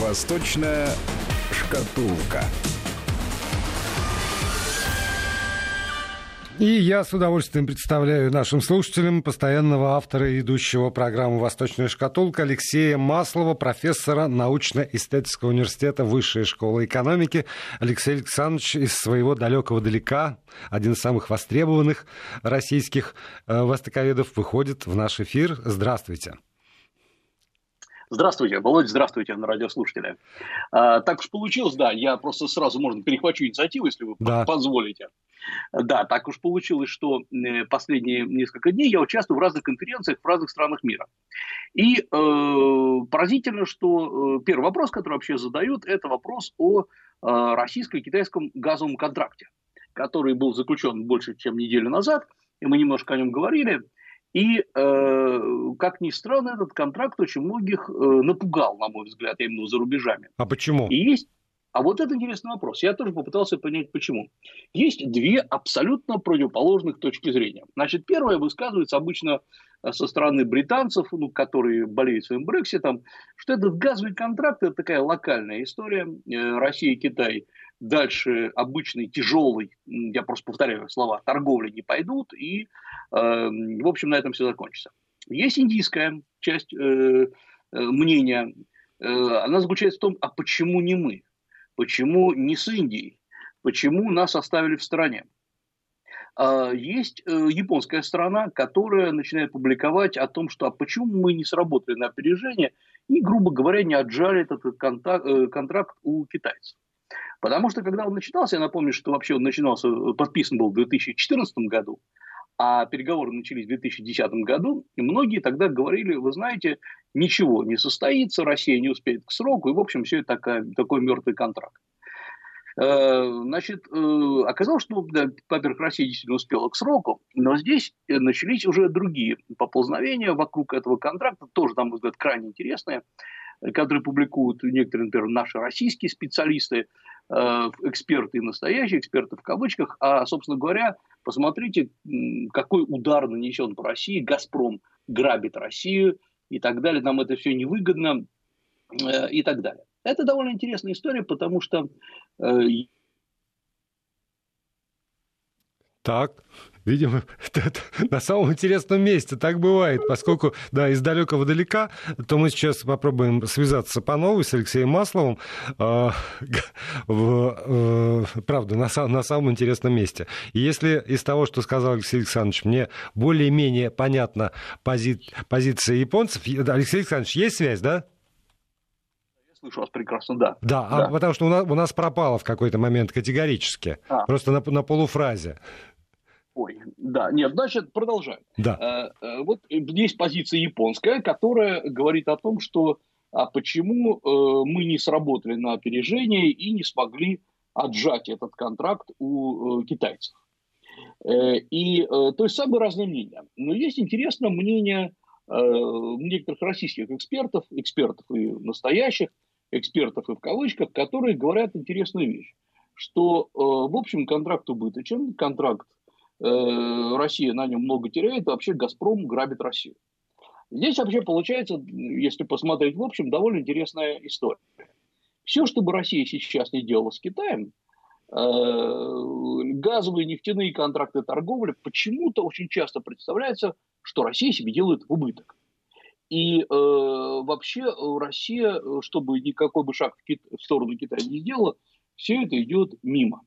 Восточная шкатулка. И я с удовольствием представляю нашим слушателям постоянного автора и ведущего программы «Восточная шкатулка» Алексея Маслова, профессора научно-исследовательского университета Высшей школы экономики. Алексей Александрович из своего далекого далека, один из самых востребованных российских э, востоковедов, выходит в наш эфир. Здравствуйте. Здравствуйте, Володя, здравствуйте, на радиослушатели. А, так уж получилось, да, я просто сразу, можно, перехвачу инициативу, если вы да. позволите. Да, так уж получилось, что э, последние несколько дней я участвую в разных конференциях в разных странах мира. И э, поразительно, что э, первый вопрос, который вообще задают, это вопрос о э, российско-китайском газовом контракте, который был заключен больше, чем неделю назад, и мы немножко о нем говорили. И, э, как ни странно, этот контракт очень многих э, напугал, на мой взгляд, именно за рубежами. А почему? И есть а вот это интересный вопрос. Я тоже попытался понять, почему. Есть две абсолютно противоположных точки зрения. Значит, первая высказывается обычно э, со стороны британцев, ну, которые болеют своим Брекситом, что этот газовый контракт – это такая локальная история. Э, Россия и Китай дальше обычный тяжелый, я просто повторяю слова, торговли не пойдут, и, э, в общем, на этом все закончится. Есть индийская часть э, мнения, э, она заключается в том, а почему не мы? Почему не с Индией? Почему нас оставили в стороне? А, есть э, японская сторона, которая начинает публиковать о том, что а почему мы не сработали на опережение и, грубо говоря, не отжали этот контакт, э, контракт у китайцев. Потому что, когда он начинался, я напомню, что вообще он начинался, подписан был в 2014 году, а переговоры начались в 2010 году, и многие тогда говорили, вы знаете, ничего не состоится, Россия не успеет к сроку, и, в общем, все это такая, такой мертвый контракт. Э, значит, э, оказалось, что, во-первых, Россия действительно успела к сроку, но здесь начались уже другие поползновения вокруг этого контракта, тоже, на мой взгляд, крайне интересные, которые публикуют некоторые, например, наши российские специалисты, э, эксперты, настоящие эксперты в кавычках, а, собственно говоря, Посмотрите, какой удар нанесен по России. «Газпром» грабит Россию и так далее. Нам это все невыгодно э, и так далее. Это довольно интересная история, потому что э, так, видимо, на самом интересном месте так бывает, поскольку, да, из далекого далека, то мы сейчас попробуем связаться по новой с Алексеем Масловым, э, в, э, правда, на, на самом интересном месте. И если из того, что сказал Алексей Александрович, мне более-менее понятна пози, позиция японцев, Алексей Александрович, есть связь, да? слышу вас прекрасно, да. Да, а да. А потому что у нас, у нас пропало в какой-то момент категорически, а. просто на, на полуфразе. Ой, да, нет, значит, продолжаем. Да. Э, э, вот есть позиция японская, которая говорит о том, что а почему э, мы не сработали на опережение и не смогли отжать этот контракт у китайцев. И то есть самые разные мнения. Но есть интересное мнение некоторых российских экспертов, экспертов и настоящих, экспертов и в кавычках, которые говорят интересную вещь, что, в общем, контракт убыточен, контракт Россия на нем много теряет, вообще «Газпром» грабит Россию. Здесь вообще получается, если посмотреть в общем, довольно интересная история. Все, что бы Россия сейчас не делала с Китаем, э, газовые, нефтяные контракты торговли, почему-то очень часто представляется, что Россия себе делает убыток. И э, вообще Россия, чтобы никакой бы шаг в, Кит... в сторону Китая не сделала, все это идет мимо.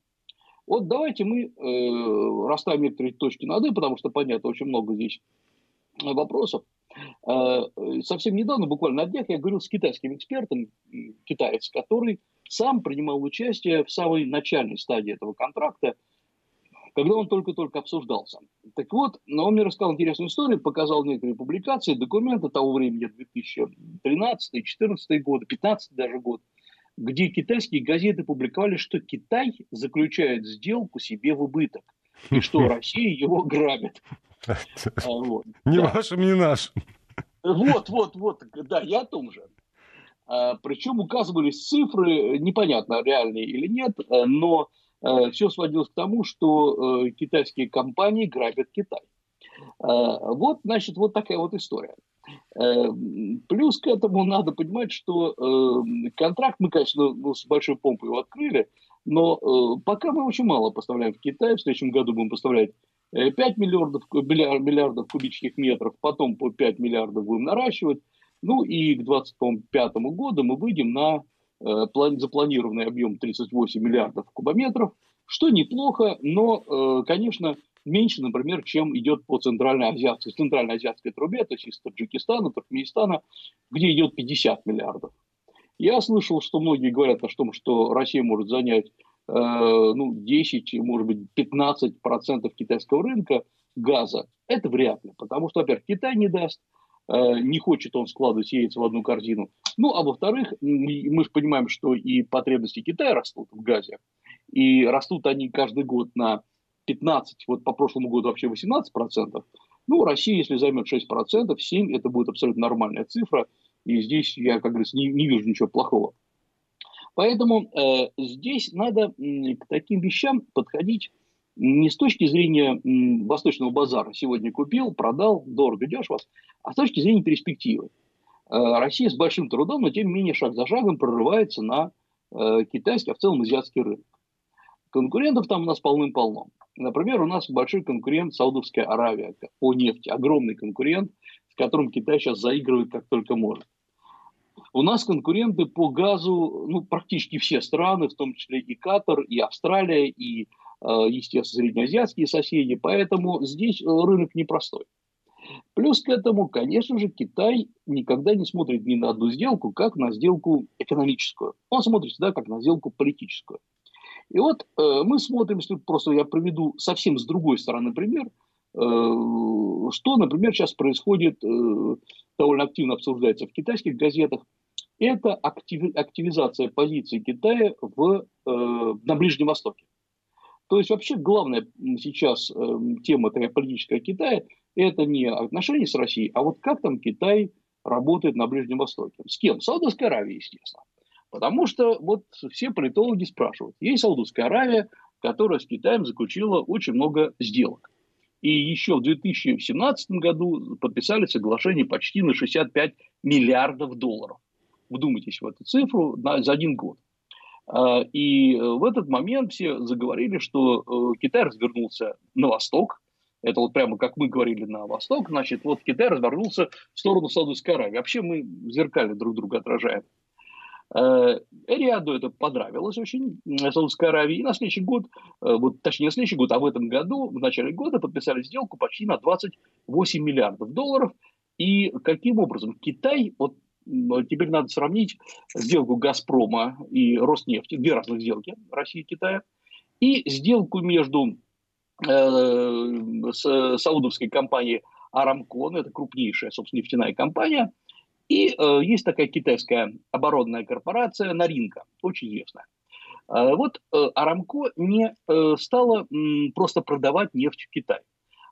Вот давайте мы э, расставим некоторые точки над «и», потому что, понятно, очень много здесь вопросов. Э, совсем недавно, буквально на днях, я говорил с китайским экспертом, китаец, который сам принимал участие в самой начальной стадии этого контракта, когда он только-только обсуждался. Так вот, но он мне рассказал интересную историю, показал некоторые публикации, документы того времени, 2013, 2014 год, 2015 даже год – где китайские газеты публиковали, что Китай заключает сделку себе в убыток, и что Россия его грабит. А, не вашим, не нашим. Вот, вот, вот, да, я о том же. А, причем указывались цифры, непонятно, реальные или нет, э, но э, все сводилось к тому, что э, китайские компании грабят Китай. Вот, значит, вот такая вот история. Плюс к этому надо понимать, что контракт мы, конечно, ну, с большой помпой его открыли, но пока мы очень мало поставляем в Китай. В следующем году будем поставлять 5 миллиардов, миллиардов кубических метров, потом по 5 миллиардов будем наращивать. Ну и к 2025 году мы выйдем на запланированный объем 38 миллиардов кубометров, что неплохо, но, конечно, меньше, например, чем идет по центральноазиатской, центральноазиатской трубе, то есть из Таджикистана, Туркменистана, где идет 50 миллиардов. Я слышал, что многие говорят о том, что Россия может занять э, ну, 10, может быть, 15 процентов китайского рынка газа. Это вряд ли, потому что, во-первых, Китай не даст, э, не хочет он складывать яйца в одну корзину. Ну, а во-вторых, мы же понимаем, что и потребности Китая растут в газе, и растут они каждый год на 15, вот по прошлому году вообще 18 процентов. Ну, Россия, если займет 6 процентов, 7 это будет абсолютно нормальная цифра. И здесь я, как говорится, не, не вижу ничего плохого. Поэтому э, здесь надо э, к таким вещам подходить не с точки зрения э, восточного базара. Сегодня купил, продал, дорого дешево, а с точки зрения перспективы. Э, Россия с большим трудом, но тем не менее шаг за шагом прорывается на э, китайский, а в целом азиатский рынок. Конкурентов там у нас полным-полно. Например, у нас большой конкурент Саудовская Аравия по нефти. Огромный конкурент, с которым Китай сейчас заигрывает как только может. У нас конкуренты по газу, ну, практически все страны, в том числе и Катар, и Австралия, и, э, естественно, среднеазиатские соседи. Поэтому здесь э, рынок непростой. Плюс к этому, конечно же, Китай никогда не смотрит ни на одну сделку, как на сделку экономическую. Он смотрит всегда как на сделку политическую. И вот э, мы смотрим, если просто я приведу совсем с другой стороны пример, э, что, например, сейчас происходит, э, довольно активно обсуждается в китайских газетах, это актив, активизация позиции Китая в, э, на Ближнем Востоке. То есть вообще главная сейчас э, тема такая политическая Китая – это не отношения с Россией, а вот как там Китай работает на Ближнем Востоке. С кем? С Саудовской Аравией, естественно. Потому что вот все политологи спрашивают. Есть Саудовская Аравия, которая с Китаем заключила очень много сделок. И еще в 2017 году подписали соглашение почти на 65 миллиардов долларов. Вдумайтесь в эту цифру на, за один год. А, и в этот момент все заговорили, что э, Китай развернулся на восток. Это вот прямо как мы говорили на восток. Значит, вот Китай развернулся в сторону Саудовской Аравии. Вообще мы зеркально друг друга отражаем. Э, Эриаду это понравилось очень, Саудовской Аравии. И на следующий год, э, вот, точнее, на следующий год, а в этом году, в начале года подписали сделку почти на 28 миллиардов долларов. И каким образом Китай, вот теперь надо сравнить сделку Газпрома и Роснефти, две разных сделки России и Китая, и сделку между э, с, саудовской компанией Арамко, ну, это крупнейшая, собственно, нефтяная компания – и э, есть такая китайская оборонная корпорация Наринка, очень известная. Э, вот э, Арамко не э, стала э, просто продавать нефть в Китай.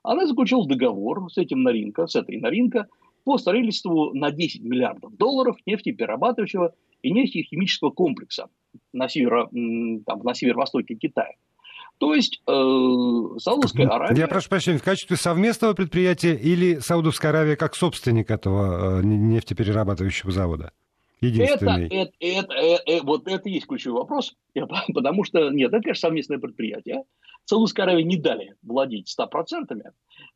Она заключила договор с этим Наринка, с этой Наринка, по строительству на 10 миллиардов долларов нефтеперерабатывающего и нефтехимического комплекса на, северо, там, на северо-востоке Китая. То есть э, Саудовская Аравия... Я прошу прощения, в качестве совместного предприятия или Саудовская Аравия как собственник этого э, нефтеперерабатывающего завода? Единственный. Это, это, это, это, э, вот это и есть ключевой вопрос, потому что, нет, это, конечно, совместное предприятие. Саудовской Аравии не дали владеть 100%,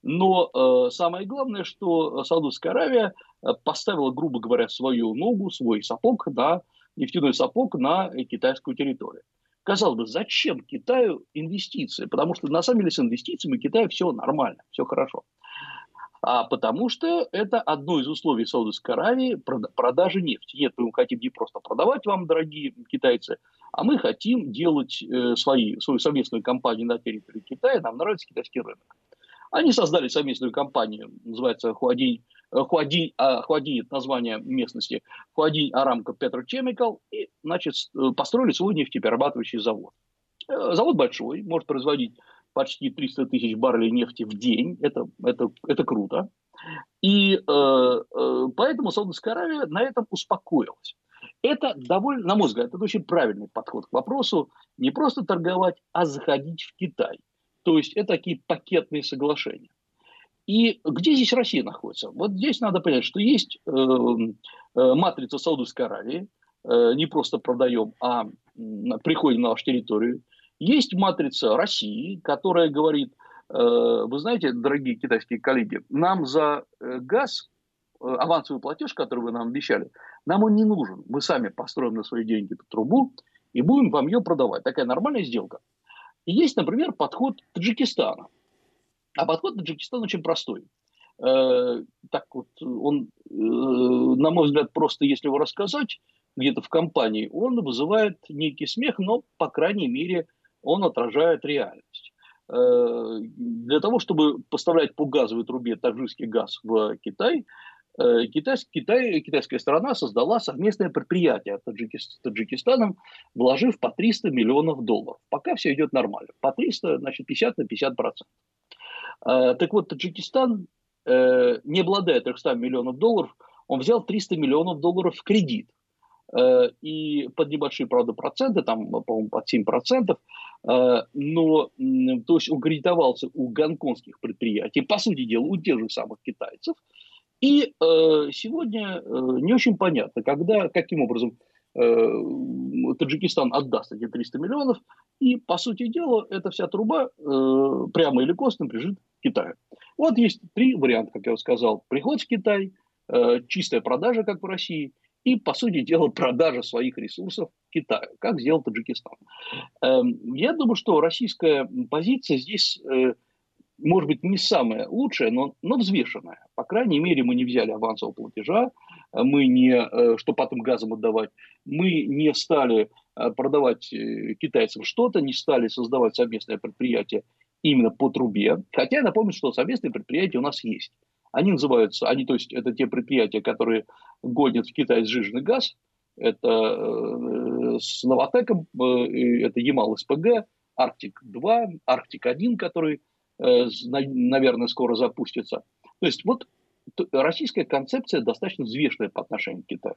но э, самое главное, что Саудовская Аравия э, поставила, грубо говоря, свою ногу, свой сапог, на, нефтяной сапог на китайскую территорию. Казалось бы, зачем Китаю инвестиции? Потому что на самом деле с инвестициями Китаю все нормально, все хорошо. А потому что это одно из условий Саудовской Аравии продажи нефти. Нет, мы хотим не просто продавать вам, дорогие китайцы, а мы хотим делать э, свои, свою совместную компанию на территории Китая, нам нравится китайский рынок. Они создали совместную компанию, называется Хуадинь Хуадинь, а, Хуадинь это название местности, Хуадинь Арамко Petrochemical, и, значит, э, построили свой нефтеперерабатывающий завод. Э, завод большой, может производить почти 300 тысяч баррелей нефти в день, это, это, это круто. И э, э, поэтому Саудовская Аравия на этом успокоилась. Это довольно, на мой взгляд, это очень правильный подход к вопросу не просто торговать, а заходить в Китай. То есть это такие пакетные соглашения. И где здесь Россия находится? Вот здесь надо понять, что есть э, э, матрица Саудовской Аравии, э, не просто продаем, а приходим на вашу территорию. Есть матрица России, которая говорит, э, вы знаете, дорогие китайские коллеги, нам за э, газ, э, авансовый платеж, который вы нам обещали, нам он не нужен. Мы сами построим на свои деньги эту трубу и будем вам ее продавать. Такая нормальная сделка. И есть, например, подход Таджикистана. А подход Таджикистана очень простой. Э, так вот, он, э, на мой взгляд, просто если его рассказать где-то в компании, он вызывает некий смех, но, по крайней мере, он отражает реальность. Э, для того, чтобы поставлять по газовой трубе таджикский газ в Китай, Китай, Китай, китайская сторона создала совместное предприятие с Таджикистаном, вложив по 300 миллионов долларов. Пока все идет нормально. По 300, значит, 50 на 50 процентов. А, так вот, Таджикистан, э, не обладая 300 миллионов долларов, он взял 300 миллионов долларов в кредит. Э, и под небольшие, правда, проценты, там, по-моему, под 7%, э, но, то есть, он кредитовался у гонконгских предприятий, по сути дела, у тех же самых китайцев. И сегодня не очень понятно, когда, каким образом Таджикистан отдаст эти 300 миллионов, и, по сути дела, эта вся труба э, прямо или косвенно прижит Китаю. Вот есть три варианта, как я уже сказал. Приход в Китай, э, чистая продажа, как в России, и, по сути дела, продажа своих ресурсов Китаю, как сделал Таджикистан. Э, я думаю, что российская позиция здесь э, может быть, не самая лучшая, но, но взвешенная. По крайней мере, мы не взяли авансового платежа, мы не, э, что потом газом отдавать, мы не стали э, продавать э, китайцам что-то, не стали создавать совместное предприятие именно по трубе. Хотя я напомню, что совместные предприятия у нас есть. Они называются, они, то есть, это те предприятия, которые гонят в Китай сжиженный газ. Это с Новотеком, это Ямал СПГ, Арктик-2, Арктик-1, который наверное, скоро запустится. То есть вот российская концепция достаточно взвешенная по отношению к Китаю.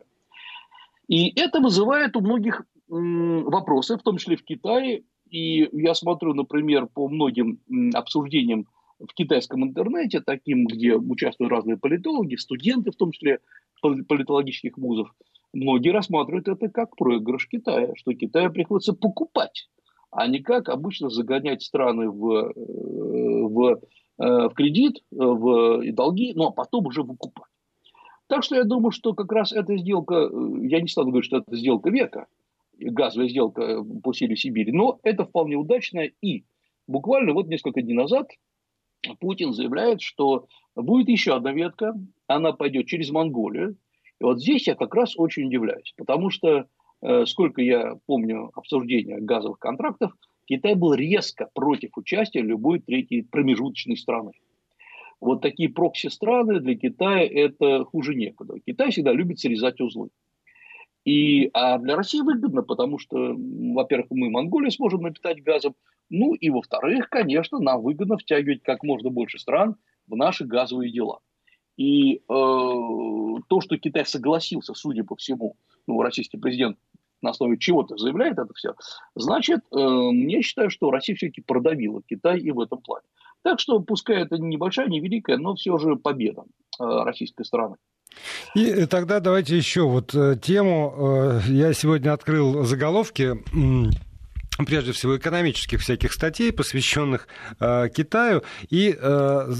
И это вызывает у многих вопросы, в том числе в Китае. И я смотрю, например, по многим обсуждениям в китайском интернете, таким, где участвуют разные политологи, студенты, в том числе политологических вузов, многие рассматривают это как проигрыш Китая, что Китаю приходится покупать а не как обычно загонять страны в, э, в, в кредит, э, в долги, ну а потом уже выкупать. Так что я думаю, что как раз эта сделка, я не стану говорить, что это сделка века, газовая сделка по силе Сибири, но это вполне удачная. И буквально вот несколько дней назад Путин заявляет, что будет еще одна ветка, она пойдет через Монголию. И вот здесь я как раз очень удивляюсь, потому что Э, сколько я помню обсуждения газовых контрактов, Китай был резко против участия любой третьей промежуточной страны. Вот такие прокси-страны для Китая это хуже некуда. Китай всегда любит срезать узлы. И, а для России выгодно, потому что, во-первых, мы Монголию сможем напитать газом, ну и, во-вторых, конечно, нам выгодно втягивать как можно больше стран в наши газовые дела. И э, то, что Китай согласился, судя по всему, ну, российский президент на основе чего-то заявляет это все, значит, э, я считаю, что Россия все-таки продавила Китай и в этом плане. Так что, пускай это небольшая, не великая, но все же победа э, российской стороны. И тогда давайте еще вот э, тему. Я сегодня открыл заголовки прежде всего экономических всяких статей, посвященных э, Китаю. И э,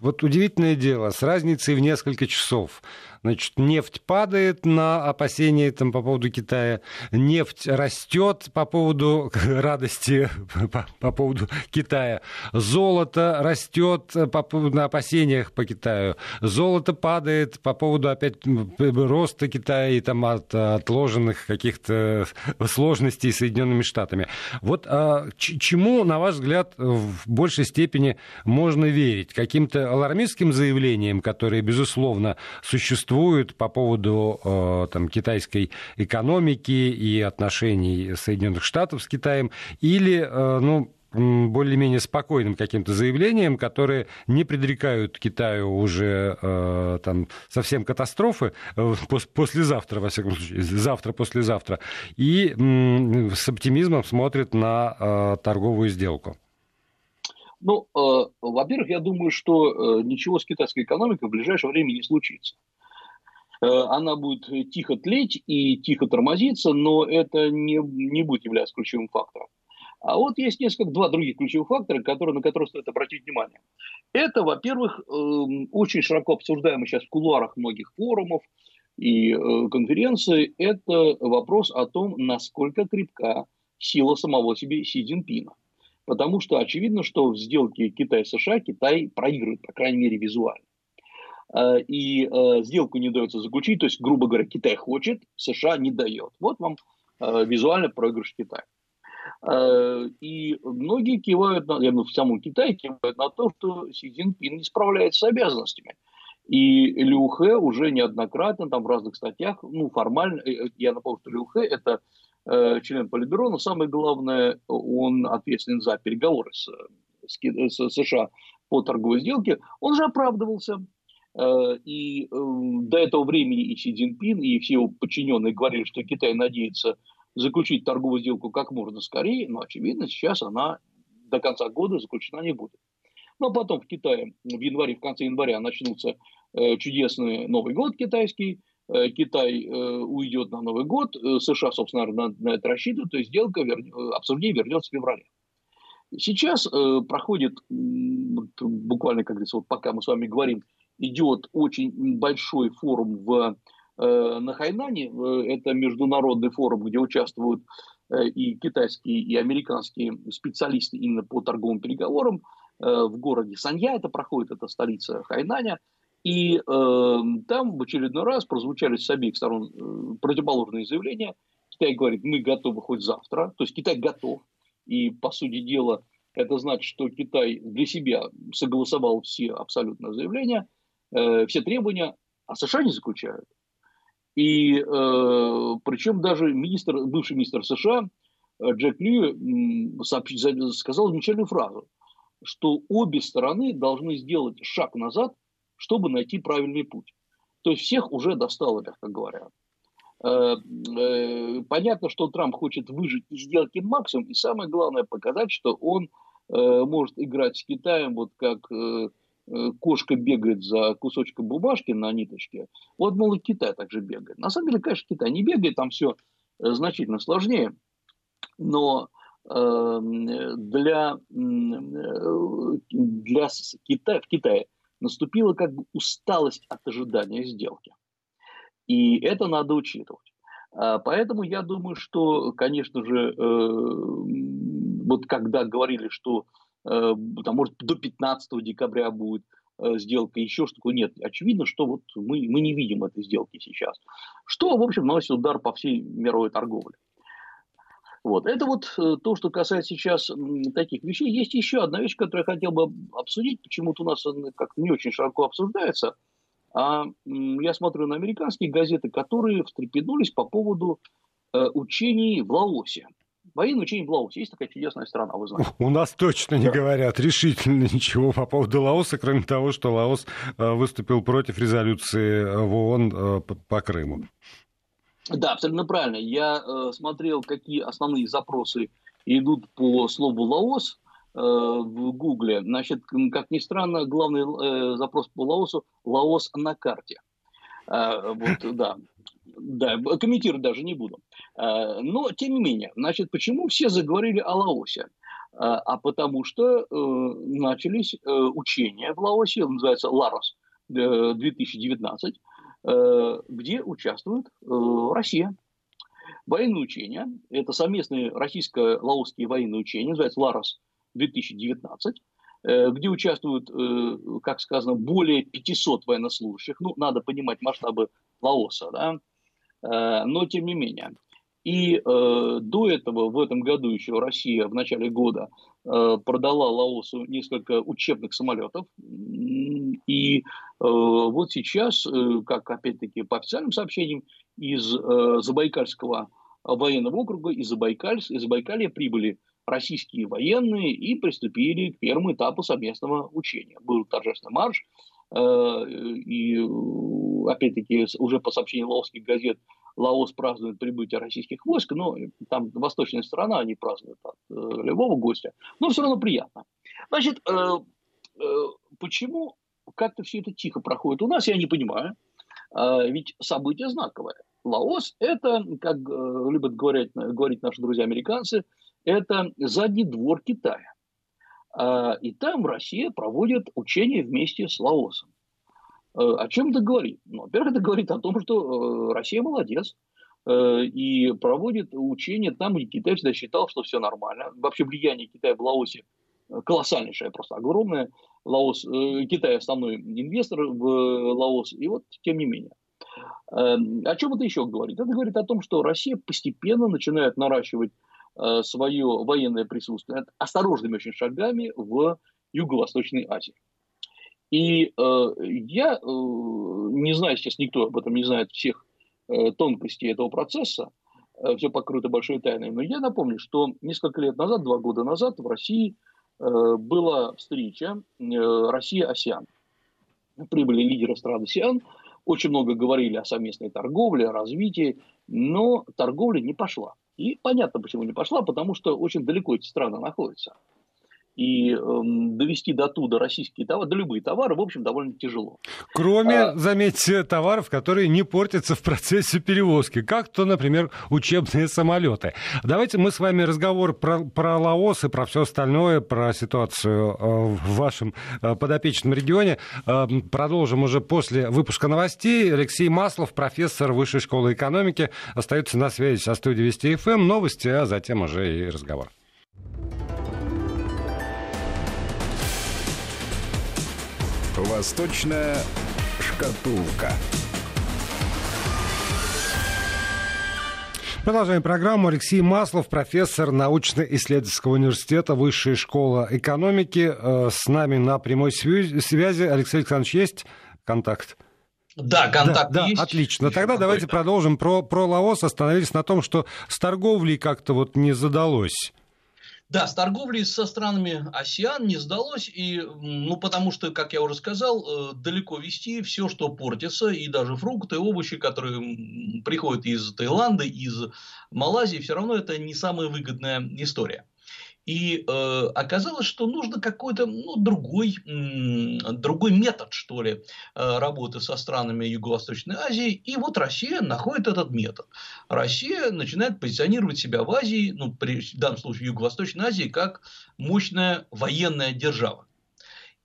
вот удивительное дело, с разницей в несколько часов. Значит, нефть падает на опасения там, по поводу Китая, нефть растет по поводу радости, по, по поводу Китая, золото растет по, на опасениях по Китаю, золото падает по поводу опять роста Китая и там от отложенных каких-то сложностей с Соединенными Штатами. Вот а, чему, на ваш взгляд, в большей степени можно верить? Каким-то алармистским заявлениям, которые, безусловно, существуют существует по поводу э, там, китайской экономики и отношений Соединенных Штатов с Китаем, или э, ну, более-менее спокойным каким-то заявлением, которые не предрекают Китаю уже э, там совсем катастрофы э, послезавтра, во всяком случае, завтра-послезавтра, и э, с оптимизмом смотрят на э, торговую сделку. Ну, э, во-первых, я думаю, что э, ничего с китайской экономикой в ближайшее время не случится. Э, она будет тихо тлеть и тихо тормозиться, но это не, не будет являться ключевым фактором. А вот есть несколько, два других ключевых фактора, которые, на которые стоит обратить внимание. Это, во-первых, эм, очень широко обсуждаемый сейчас в кулуарах многих форумов и э, конференций, это вопрос о том, насколько крепка сила самого себе Си Цзиньпина. Потому что очевидно, что в сделке Китай-США Китай проигрывает, по крайней мере, визуально. Э, и э, сделку не дается заключить, то есть, грубо говоря, Китай хочет, США не дает. Вот вам визуально проигрыш Китая. Э, и многие кивают, на, я в самом Китае кивают на то, что Си Цзиньпин не справляется с обязанностями. И Лю Хэ уже неоднократно там в разных статьях, ну, формально, э, я напомню, что Лю Хэ – это э, член Политбюро, но самое главное, он ответственен за переговоры с, с, с США по торговой сделке, он же оправдывался. Э, и э, до этого времени и Си Цзиньпин, и все его подчиненные говорили, что Китай надеется заключить торговую сделку как можно скорее, но, очевидно, сейчас она до конца года заключена не будет. Но потом в Китае в январе, в конце января начнутся э, чудесный Новый год китайский, э, Китай уйдет на Новый год, США, собственно, на, это рассчитывают, то есть сделка, вер... обсуждение вернется в феврале. Сейчас проходит, буквально, как говорится, вот пока мы с вами говорим, идет очень большой форум в Э, на Хайнане. Э, это международный форум, где участвуют э, и китайские, и американские специалисты именно по торговым переговорам. В городе Санья это проходит, это столица Хайнаня. И э, там в очередной раз прозвучали с обеих сторон э, противоположные заявления. Китай говорит, мы готовы хоть завтра. То есть Китай готов. И, по сути дела, это значит, что Китай для себя согласовал все абсолютно заявления, э, все требования, а США не заключают. И э, причем даже министр, бывший министр США э, Джек Лью сообщ, сказал замечательную фразу, что обе стороны должны сделать шаг назад, чтобы найти правильный путь. То есть всех уже достало, мягко говоря. Э, э, понятно, что Трамп хочет выжить из сделки максимум, и самое главное показать, что он может играть с Китаем вот как Э, кошка бегает за кусочком бумажки на ниточке, вот, мол, и Китай также бегает. На самом деле, конечно, Китай не бегает, там все э, значительно сложнее, но эм, для, для Китая, в Китае наступила как бы усталость от ожидания сделки. И это надо учитывать. А, поэтому я думаю, что, конечно же, э, вот когда говорили, что Э, там, может, до 15 декабря будет э, сделка, еще что-то. Нет, очевидно, что вот мы, мы не видим этой сделки сейчас. Что, в общем, наносит удар по всей мировой торговле. Вот. Это вот э, то, что касается сейчас таких вещей. Есть еще одна вещь, которую я хотел бы обсудить. Почему-то у нас как-то не очень широко обсуждается. А я смотрю на американские газеты, которые встрепенулись по поводу учений в Лаосе. Военные учения в Лаосе. Есть такая чудесная страна, вы знаете. У нас точно не да. говорят решительно ничего по поводу Лаоса, кроме того, что Лаос э, выступил против резолюции в ООН э, по Крыму. Да, абсолютно правильно. Я э, смотрел, какие основные запросы идут по слову Лаос э, в Гугле. Значит, как ни странно, главный э, запрос по Лаосу – Лаос на карте. Э, вот, да. Да, комментировать даже не буду. Э, но, тем не менее, значит, почему все заговорили о Лаосе? Э, а потому что э, начались учения в Лаосе, называется Ларос 2019, где участвует Россия. Военные учения, это совместные российско-лаосские военные учения, называется Ларос 2019, где участвуют, как сказано, более 500 военнослужащих. Ну, надо понимать масштабы Лаоса, да, но тем не менее. И э, до этого, в этом году еще Россия в начале года э, продала Лаосу несколько учебных самолетов. И э, вот сейчас, э, как опять-таки по официальным сообщениям, из э, Забайкальского военного округа, из, Забайкаль, из Забайкалья прибыли российские военные и приступили к первому этапу совместного учения. Был торжественный марш, Э, и опять-таки уже по сообщению лаосских газет Лаос празднует прибытие российских войск, но там восточная сторона, они празднуют от э, любого гостя, но все равно приятно. Значит, почему как-то все это тихо проходит у нас, я не понимаю. Ведь событие знаковое. Лаос – это, как любят говорить, говорить наши друзья-американцы, это задний двор Китая. И там Россия проводит учения вместе с Лаосом. О чем это говорит? Ну, во-первых, это говорит о том, что Россия молодец – Э, и проводит учения там, где Китай всегда считал, что все нормально. Вообще влияние Китая в Лаосе э, колоссальнейшее, просто огромное. Лаос, э, Китай основной инвестор в Лаос, и вот тем не менее. О чем это еще говорит? Это говорит о том, что Россия постепенно начинает наращивать свое военное присутствие осторожными очень шагами в Юго-Восточной Азии. И э, я э, не знаю, сейчас никто об этом не знает всех Э, тонкости этого процесса, э, все покрыто большой тайной. Но я напомню, что несколько лет назад, два года назад в России э, была встреча Россия-АСЕАН. Прибыли лидеры стран АСЕАН, очень много говорили о совместной торговле, о развитии, но торговля не пошла. И понятно, почему не пошла, потому что очень далеко эти страны находятся и э, довести до туда российские товары, да любые товары, в общем, довольно тяжело. Кроме, а... заметьте, товаров, которые не портятся в процессе перевозки, как то, например, учебные самолеты. Давайте мы с вами разговор про, про Лаос и про все остальное, про ситуацию э, в вашем э, подопечном регионе э, продолжим уже после выпуска новостей. Алексей Маслов, профессор Высшей школы экономики, остается на связи со студией Вести ФМ. Эм. Новости, а затем уже и разговор. Восточная шкатулка. Продолжаем программу. Алексей Маслов, профессор научно-исследовательского университета Высшей школы экономики. Э, с нами на прямой связи. Алексей Александрович, есть контакт? Да, контакт да, есть. Да, отлично. Тогда давайте продолжим про, про Лаос. Остановились на том, что с торговлей как-то вот не задалось. Да, с торговлей со странами АСИАН не сдалось, и, ну, потому что, как я уже сказал, э, далеко вести все, что портится, и даже фрукты, овощи, которые приходят из Таиланда, из Малайзии, все равно это не самая выгодная история. И э, оказалось, что нужно какой-то ну, другой, другой метод, что ли, э, работы со странами Юго-Восточной Азии. И вот Россия находит этот метод. Россия начинает позиционировать себя в Азии, ну, при, в данном случае Юго-Восточной Азии, как мощная военная держава.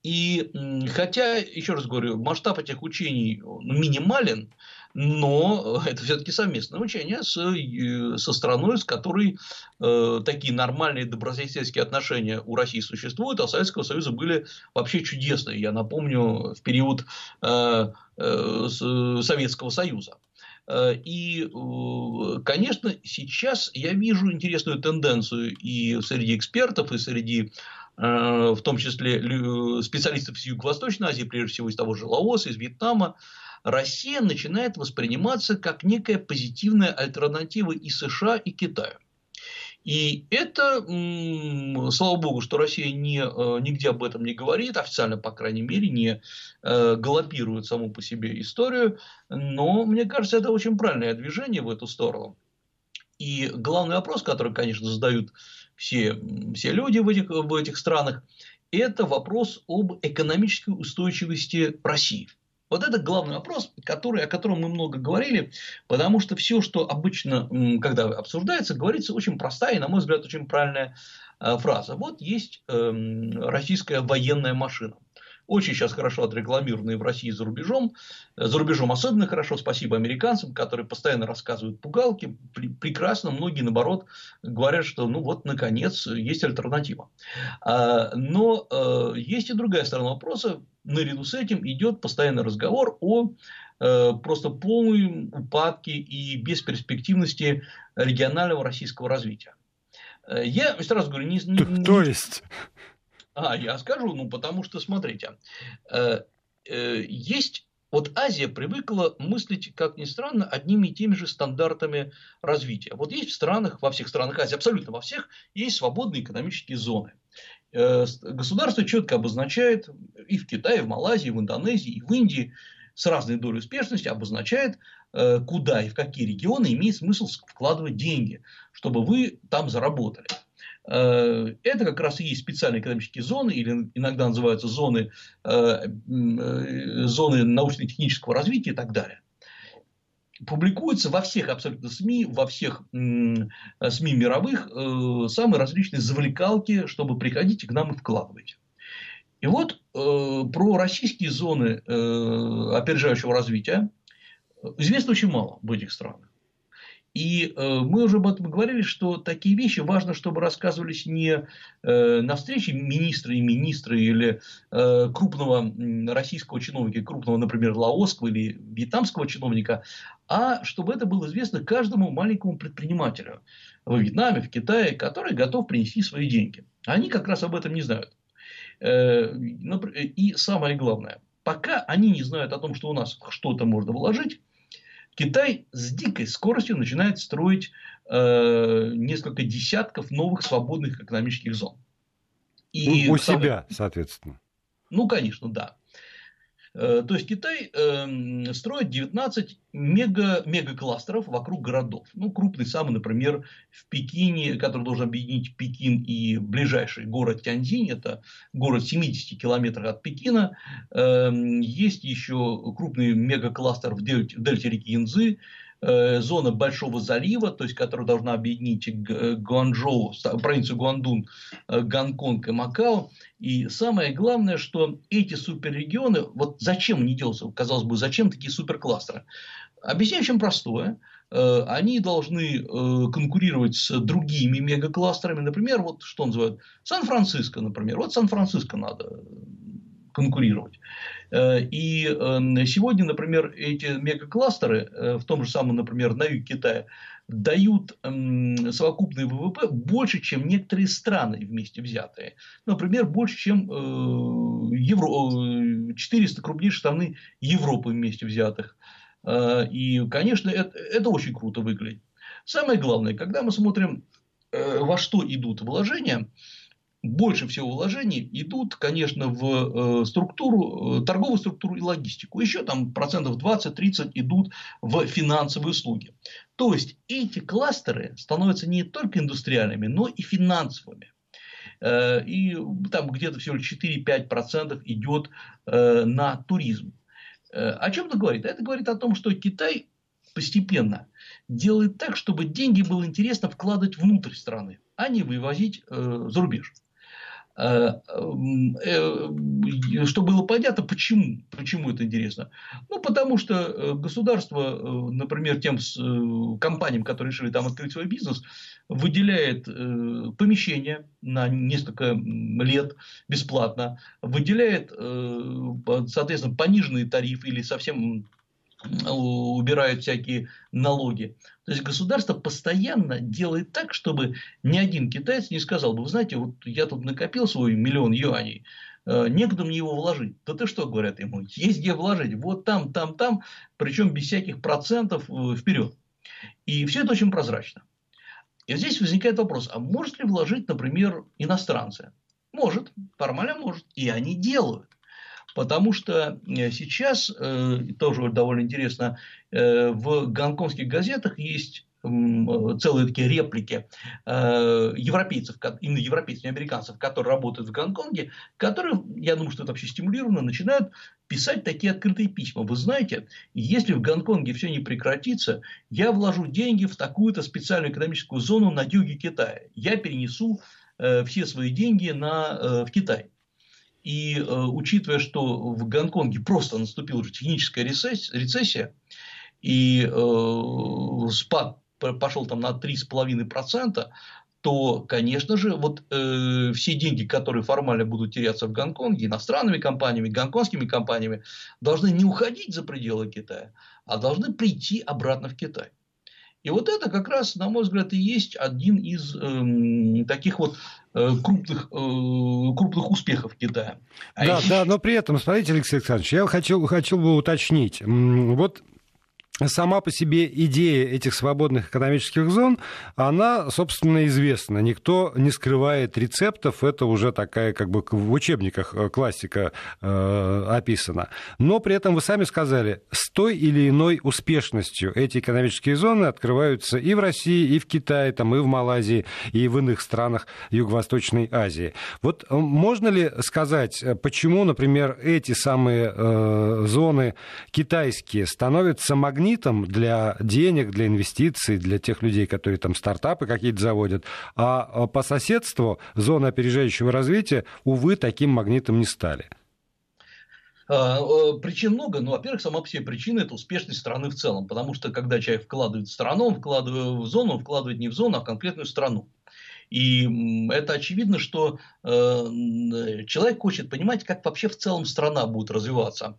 И хотя, еще раз говорю, масштаб этих учений минимален, но это все-таки совместное учение с, э, со страной, с которой э, такие нормальные добрососедские отношения у России существуют, а у Советского Союза были вообще чудесные. Я напомню, в период э, э, Советского Союза. Э, и, конечно, сейчас я вижу интересную тенденцию и среди экспертов, и среди в том числе специалистов из Юго-Восточной Азии, прежде всего из того же Лаоса, из Вьетнама, Россия начинает восприниматься как некая позитивная альтернатива и США, и Китаю. И это, слава богу, что Россия не, э, нигде об этом не говорит, официально, по крайней мере, не э, галопирует саму по себе историю, но мне кажется, это очень правильное движение в эту сторону. И главный вопрос, который, конечно, задают все, все люди в этих, в этих странах, это вопрос об экономической устойчивости России. Вот это главный вопрос, который, о котором мы много говорили, потому что все, что обычно, когда обсуждается, говорится очень простая и, на мой взгляд, очень правильная э, фраза. Вот есть эм, российская военная машина очень сейчас хорошо отрекламированные в России за рубежом. За рубежом особенно хорошо, спасибо американцам, которые постоянно рассказывают пугалки. Прекрасно, многие, наоборот, говорят, что ну вот, наконец, есть альтернатива. А, но э, есть и другая сторона вопроса. Наряду с этим идет постоянный разговор о э, просто полной упадке и бесперспективности регионального российского развития. Э, я сразу говорю, не, не, То есть? А, я скажу, ну потому что, смотрите, э, э, есть вот Азия привыкла мыслить, как ни странно, одними и теми же стандартами развития. Вот есть в странах, во всех странах Азии, абсолютно во всех, есть свободные экономические зоны. Э, государство четко обозначает и в Китае, и в Малайзии, и в Индонезии, и в Индии с разной долей успешности обозначает, э, куда и в какие регионы имеет смысл вкладывать деньги, чтобы вы там заработали. Э, это как раз и есть специальные экономические зоны, или иногда называются зоны, зоны научно-технического развития и так далее. Публикуются во всех абсолютно СМИ, во всех СМИ мировых самые различные завлекалки, чтобы приходите к нам и вкладывайте. И вот про российские зоны опережающего развития известно очень мало в этих странах. И э, мы уже об этом говорили, что такие вещи важно, чтобы рассказывались не э, на встрече министра и министра или э, крупного российского чиновника, крупного, например, лаосского или вьетнамского чиновника, а чтобы это было известно каждому маленькому предпринимателю в Вьетнаме, в Китае, который готов принести свои деньги. Они как раз об этом не знают. И самое главное, пока они не знают о том, что у нас что-то можно вложить, Китай с дикой скоростью начинает строить э, несколько десятков новых свободных экономических зон. И у самый... себя, соответственно. Ну, конечно, да. Э, то есть Китай э, строит 19 мега, мегакластеров вокруг городов. Ну, крупный самый, например, в Пекине, который должен объединить Пекин и ближайший город Тяньцзинь, это город 70 километров от Пекина. Э, есть еще крупный мегакластер в дельте, реки Янзы, зона Большого залива, то есть которая должна объединить Гуанчжоу, провинцию Гуандун, э, Гонконг и Макао. И самое главное, что эти суперрегионы, вот зачем они делаются, казалось бы, зачем такие суперкластеры? Объясняю очень простое. Э, они должны конкурировать с другими мегакластерами. Например, вот что называют Сан-Франциско, например. Вот Сан-Франциско надо конкурировать. Э, и эм, сегодня, например, эти мегакластеры э, в том же самом, например, на юге Китая дают совокупный ВВП больше, чем некоторые страны вместе взятые. Например, больше, чем э, Евро... 400 крупнейших страны Европы вместе взятых. И, конечно, это, это очень круто выглядит. Самое главное, когда мы смотрим, во что идут вложения, больше всего вложений идут, конечно, в э, структуру, э, торговую структуру и логистику. Еще там процентов 20-30 идут в финансовые услуги. То есть эти кластеры становятся не только индустриальными, но и финансовыми. Э, и там где-то всего 4-5% идет на туризм. О чем это говорит? Это говорит о том, что Китай постепенно делает так, чтобы деньги было интересно вкладывать внутрь страны, а не вывозить за рубеж. Э, э, чтобы было понятно, почему, почему это интересно. Ну, потому что э, государство, например, тем компаниям, которые решили там открыть свой бизнес, выделяет помещение на несколько лет бесплатно, выделяет, соответственно, пониженный тариф или совсем убирают всякие налоги. То есть государство постоянно делает так, чтобы ни один китаец не сказал бы, вы знаете, вот я тут накопил свой миллион юаней, э, некуда мне его вложить. Да ты что, говорят ему, есть где вложить, вот там, там, там, причем без всяких процентов э, вперед. И все это очень прозрачно. И здесь возникает вопрос, а может ли вложить, например, иностранцы? Может, формально может. И они делают. Потому что э, сейчас, э, тоже довольно интересно, э, в гонконгских газетах есть целые такие реплики европейцев, именно европейцев, не американцев, которые работают в Гонконге, которые, я думаю, что это вообще стимулировано, начинают писать такие открытые письма. Вы знаете, если в Гонконге все не прекратится, я вложу деньги в такую-то специальную экономическую зону на юге Китая. Я перенесу все свои деньги на, в Китай. И э, учитывая, что в Гонконге просто наступила уже техническая рецессия, и э, спад пошел там на 3,5%, то, конечно же, вот э, все деньги, которые формально будут теряться в Гонконге, иностранными компаниями, гонконгскими компаниями, должны не уходить за пределы Китая, а должны прийти обратно в Китай. И вот это как раз, на мой взгляд, и есть один из э, таких вот э, крупных, э, крупных успехов Китая. А да, еще... да, но при этом, смотрите, Алексей Александрович, я хочу, хочу бы уточнить. Вот сама по себе идея этих свободных экономических зон, она, собственно, известна. Никто не скрывает рецептов, это уже такая, как бы в учебниках э, классика э, описана. Но при этом вы сами сказали, с той или иной успешностью эти экономические зоны открываются и в России, и в Китае, там, и в Малайзии, и в иных странах Юго-Восточной Азии. Вот э, можно ли сказать, э, почему, например, эти самые э, зоны китайские становятся магнитными магнитом для денег, для инвестиций, для тех людей, которые там стартапы какие-то заводят, а, а по соседству зоны опережающего развития, увы, таким магнитом не стали. А, э, причин много, но, во-первых, сама по себе причина – это успешность страны в целом, потому что, когда человек вкладывает в страну, он вкладывает в зону, он вкладывает не в зону, а в конкретную страну. И это очевидно, что э, человек хочет понимать, как вообще в целом страна будет развиваться.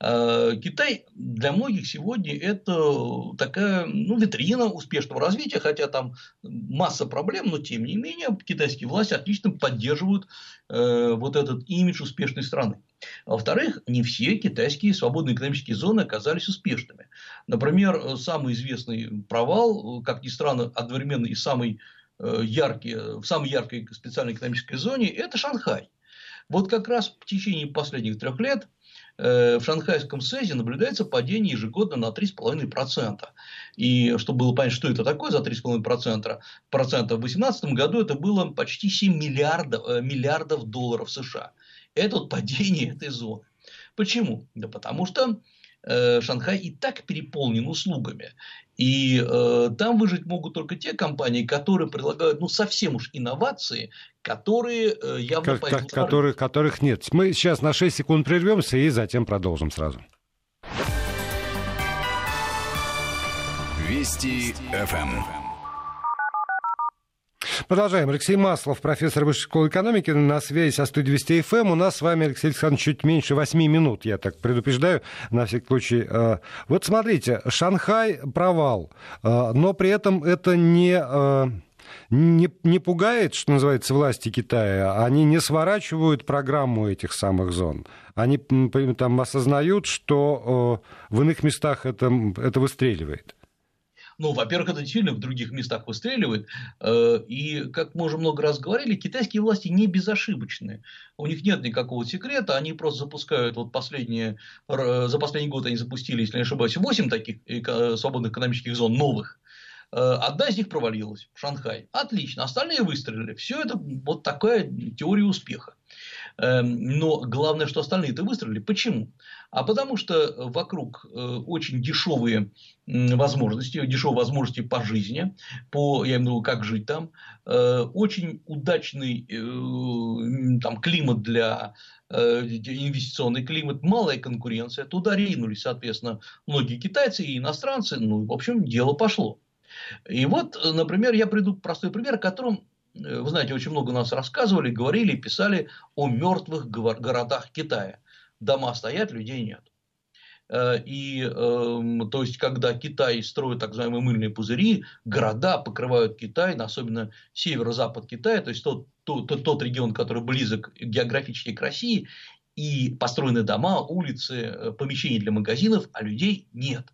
Э, Китай для многих сегодня это такая ну, витрина успешного развития, хотя там масса проблем, но тем не менее китайские власти отлично поддерживают э, вот этот имидж успешной страны. Во-вторых, не все китайские свободные экономические зоны оказались успешными. Например, самый известный провал, как ни странно, одновременно и самый яркие, в самой яркой специальной экономической зоне, это Шанхай. Вот как раз в течение последних трех лет э, в шанхайском СЭЗе наблюдается падение ежегодно на 3,5%. И чтобы было понять, что это такое за 3,5%, процента, в 2018 году это было почти 7 миллиардов, э, миллиардов долларов США. Это вот падение этой зоны. Почему? Да потому что Э, Шанхай и так переполнен услугами. И э, там выжить могут только те компании, которые предлагают ну, совсем уж инновации, которые э, явно как, пойдут которых, которых нет. Мы сейчас на 6 секунд прервемся и затем продолжим сразу. Вести ФМ. Продолжаем. Алексей Маслов, профессор Высшей школы экономики, на связи со студией Вести ФМ. У нас с вами, Алексей Александрович, чуть меньше 8 минут, я так предупреждаю, на всякий случай. Э, вот смотрите, Шанхай провал, э, но при этом это не э, не, не пугает, что называется, власти Китая. Они не сворачивают программу этих самых зон. Они там осознают, что в иных местах это, это выстреливает. Ну, во-первых, это действительно в других местах выстреливает. Э, и, как мы уже много раз говорили, китайские власти не безошибочны. У них нет никакого секрета, они просто запускают вот последние, за последний год они запустили, если не ошибаюсь, 8 таких свободных экономических зон новых. Э, одна из них провалилась, Шанхай. Отлично, остальные выстрелили. Все это вот такая теория успеха. Эм, но главное, что остальные это выстрелили. Почему? А потому что вокруг э, очень дешевые возможности, дешевые возможности по жизни, по, я имею в виду, как жить там, э, очень удачный э, там, климат для инвестиционный климат, малая конкуренция, туда ринулись, соответственно, многие китайцы и иностранцы, ну, в общем, дело пошло. И вот, например, я приду простой пример, о котором Э, вы знаете, очень много нас рассказывали, говорили, писали о мертвых городах Китая. Дома стоят, людей нет. Э, и, эм, то есть, когда Китай строит так называемые мыльные пузыри, города покрывают Китай, особенно северо-запад Китая, то есть тот, тот, тот регион, который близок географически к России, и построены дома, улицы, э, помещения для магазинов, а людей нет.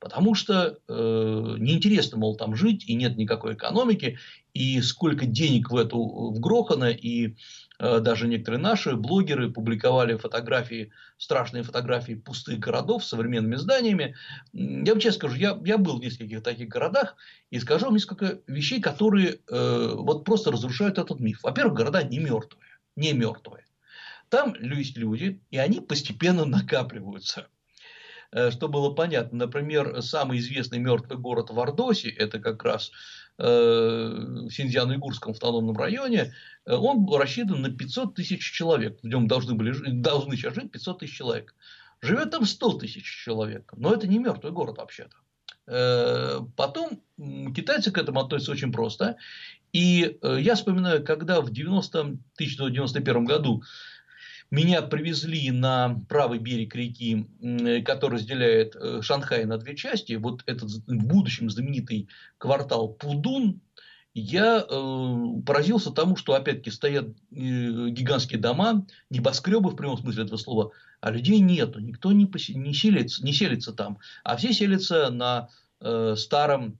Потому что э, неинтересно, мол, там жить, и нет никакой экономики, и сколько денег в эту вгрохано, и даже некоторые наши блогеры публиковали фотографии, страшные фотографии пустых городов с современными зданиями. Я вам честно скажу, я, я был в нескольких таких городах, и скажу вам несколько вещей, которые э, вот просто разрушают этот миф. Во-первых, города не мертвые, не мертвые. Там есть люди, и они постепенно накапливаются. Э, что было понятно. Например, самый известный мертвый город в Ордосе, это как раз э, в Синьцзян-Уйгурском автономном районе, э, он рассчитан на 500 тысяч человек. В нем должны, были, должны сейчас жить 500 тысяч человек. Живет там 100 тысяч человек. Но это не мертвый город вообще-то. Потом китайцы к этому относятся очень просто. И я вспоминаю, когда в 90, 1991 году меня привезли на правый берег реки, который разделяет э, Шанхай на две части. Вот этот в будущем знаменитый квартал Пудун. я э, поразился тому, что опять-таки стоят э, гигантские дома, небоскребы в прямом смысле этого слова, а людей нету, никто не, поси, не, селится, не селится там, а все селятся на э, старом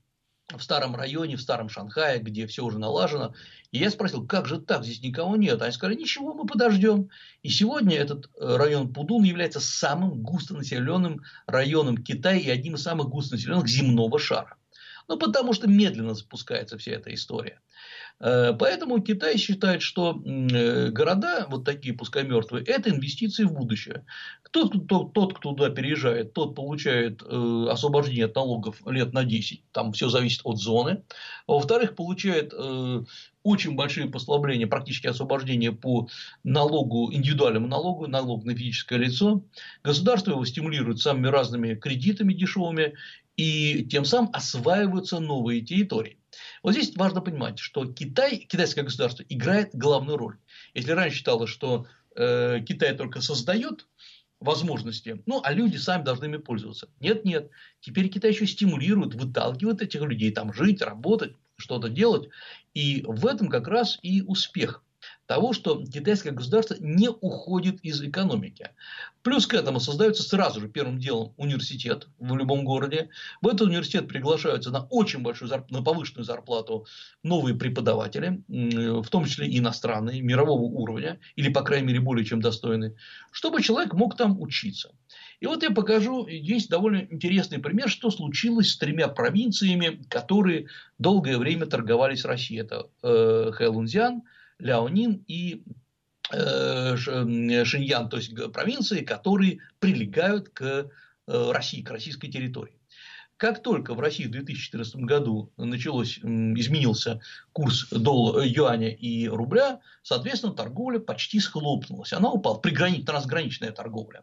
в старом районе, в старом Шанхае, где все уже налажено. И я спросил, как же так, здесь никого нет. Они сказали, ничего, мы подождем. И сегодня этот э, район Пудун является самым густонаселенным районом Китая и одним из самых густонаселенных земного шара. Ну, потому что медленно запускается вся эта история. Э, поэтому Китай считает, что э, города, вот такие пускай мертвые, это инвестиции в будущее. Тот, кто, тот, кто туда переезжает, тот получает освобождение от налогов лет на 10. Там все зависит от зоны. во-вторых, получает очень большие послабления, практически освобождение по налогу, индивидуальному налогу, налог на физическое лицо. Государство его стимулирует самыми разными кредитами дешевыми и тем самым осваиваются новые территории. Вот здесь важно понимать, что Китай, китайское государство играет главную роль. Если раньше считалось, что э, Китай только создает возможности, ну, а люди сами должны ими пользоваться. Нет, нет. Теперь Китай еще стимулирует, выталкивает этих людей там жить, работать, что-то делать. И в этом как раз и успех того, что китайское государство не уходит из экономики. Плюс к этому создается сразу же первым делом университет в любом городе. В этот университет приглашаются на очень большую, на повышенную зарплату новые преподаватели, в том числе иностранные, мирового уровня, или, по крайней мере, более чем достойные, чтобы человек мог там учиться. И вот я покажу, есть довольно интересный пример, что случилось с тремя провинциями, которые долгое время торговались с Россией. Это э, Хэлунцзян, Ляонин и э, Шиньян, то есть провинции, которые прилегают к э, России, к российской территории. Как только в России в 2014 году началось, изменился курс доллара, юаня и рубля, соответственно, торговля почти схлопнулась. Она упала, приграничная, трансграничная торговля.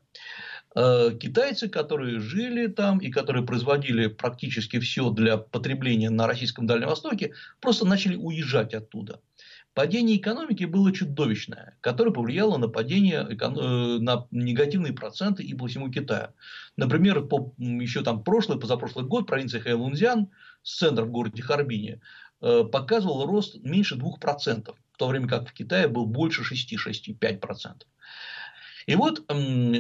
Э, китайцы, которые жили там и которые производили практически все для потребления на российском Дальнем Востоке, просто начали уезжать оттуда. Падение экономики было чудовищное, которое повлияло на падение, э, на негативные проценты и по всему Китаю. Например, по, еще там прошлый, позапрошлый год провинция Хэйлунцзян с центром в городе Харбине э, показывал рост меньше 2%, в то время как в Китае был больше 6-6,5%. И вот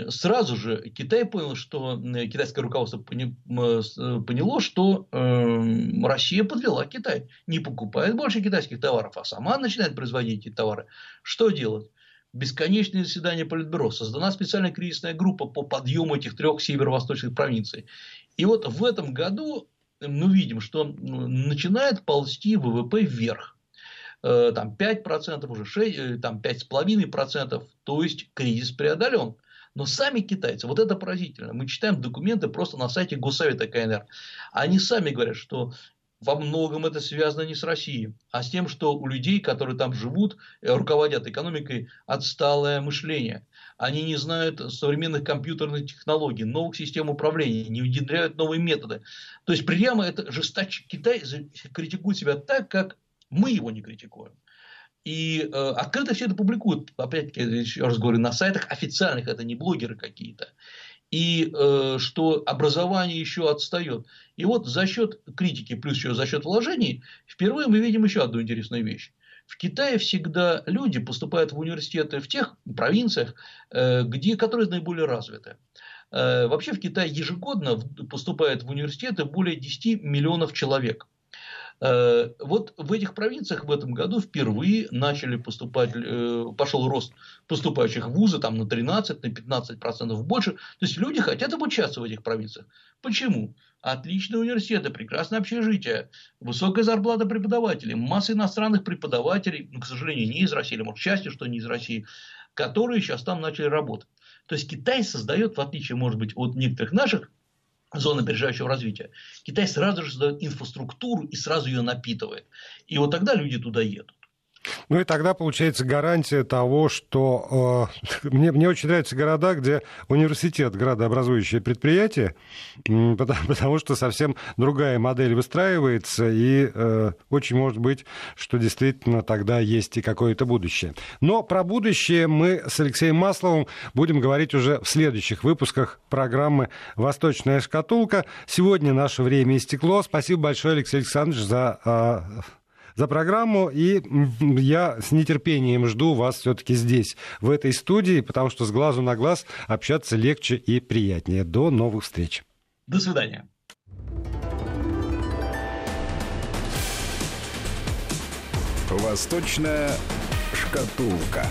сразу же Китай понял, что китайское руководство поняло, что эм, Россия подвела Китай, не покупает больше китайских товаров, а сама начинает производить эти товары. Что делать? Бесконечное заседание Политбюро, создана специальная кризисная группа по подъему этих трех северо-восточных провинций. И вот в этом году мы видим, что начинает ползти ВВП вверх. Э, там 5%, уже 6, э, там 5,5%, то есть кризис преодолен. Но сами китайцы, вот это поразительно, мы читаем документы просто на сайте Госсовета КНР, они сами говорят, что во многом это связано не с Россией, а с тем, что у людей, которые там живут, э, руководят экономикой, отсталое мышление. Они не знают современных компьютерных технологий, новых систем управления, не внедряют новые методы. То есть, прямо это жесточ... Китай критикует себя так, как мы его не критикуем. И э, открыто все это публикуют, опять-таки, еще раз говорю, на сайтах официальных, это не блогеры какие-то. И э, что образование еще отстает. И вот за счет критики, плюс еще за счет вложений, впервые мы видим еще одну интересную вещь. В Китае всегда люди поступают в университеты в тех провинциях, э, где, которые наиболее развиты. Э, вообще в Китае ежегодно поступает в университеты более 10 миллионов человек. Э, вот в этих провинциях в этом году впервые начали поступать, э, пошел рост поступающих в вузы там, на 13, на 15 процентов больше. То есть люди хотят обучаться в этих провинциях. Почему? Отличные университеты, прекрасное общежитие, высокая зарплата преподавателей, масса иностранных преподавателей, ну, к сожалению, не из России, или может счастье, что не из России, которые сейчас там начали работать. То есть Китай создает, в отличие, может быть, от некоторых наших зоны опережающего развития, Китай сразу же создает инфраструктуру и сразу ее напитывает. И вот тогда люди туда едут. Ну и тогда получается гарантия того, что э, мне, мне очень нравятся города, где университет, градообразующее предприятие, потому, потому что совсем другая модель выстраивается, и э, очень может быть, что действительно тогда есть и какое-то будущее. Но про будущее мы с Алексеем Масловым будем говорить уже в следующих выпусках программы «Восточная шкатулка». Сегодня наше время истекло. Спасибо большое, Алексей Александрович, за... Э, за программу. И я с нетерпением жду вас все-таки здесь, в этой студии, потому что с глазу на глаз общаться легче и приятнее. До новых встреч. До свидания. Восточная шкатулка.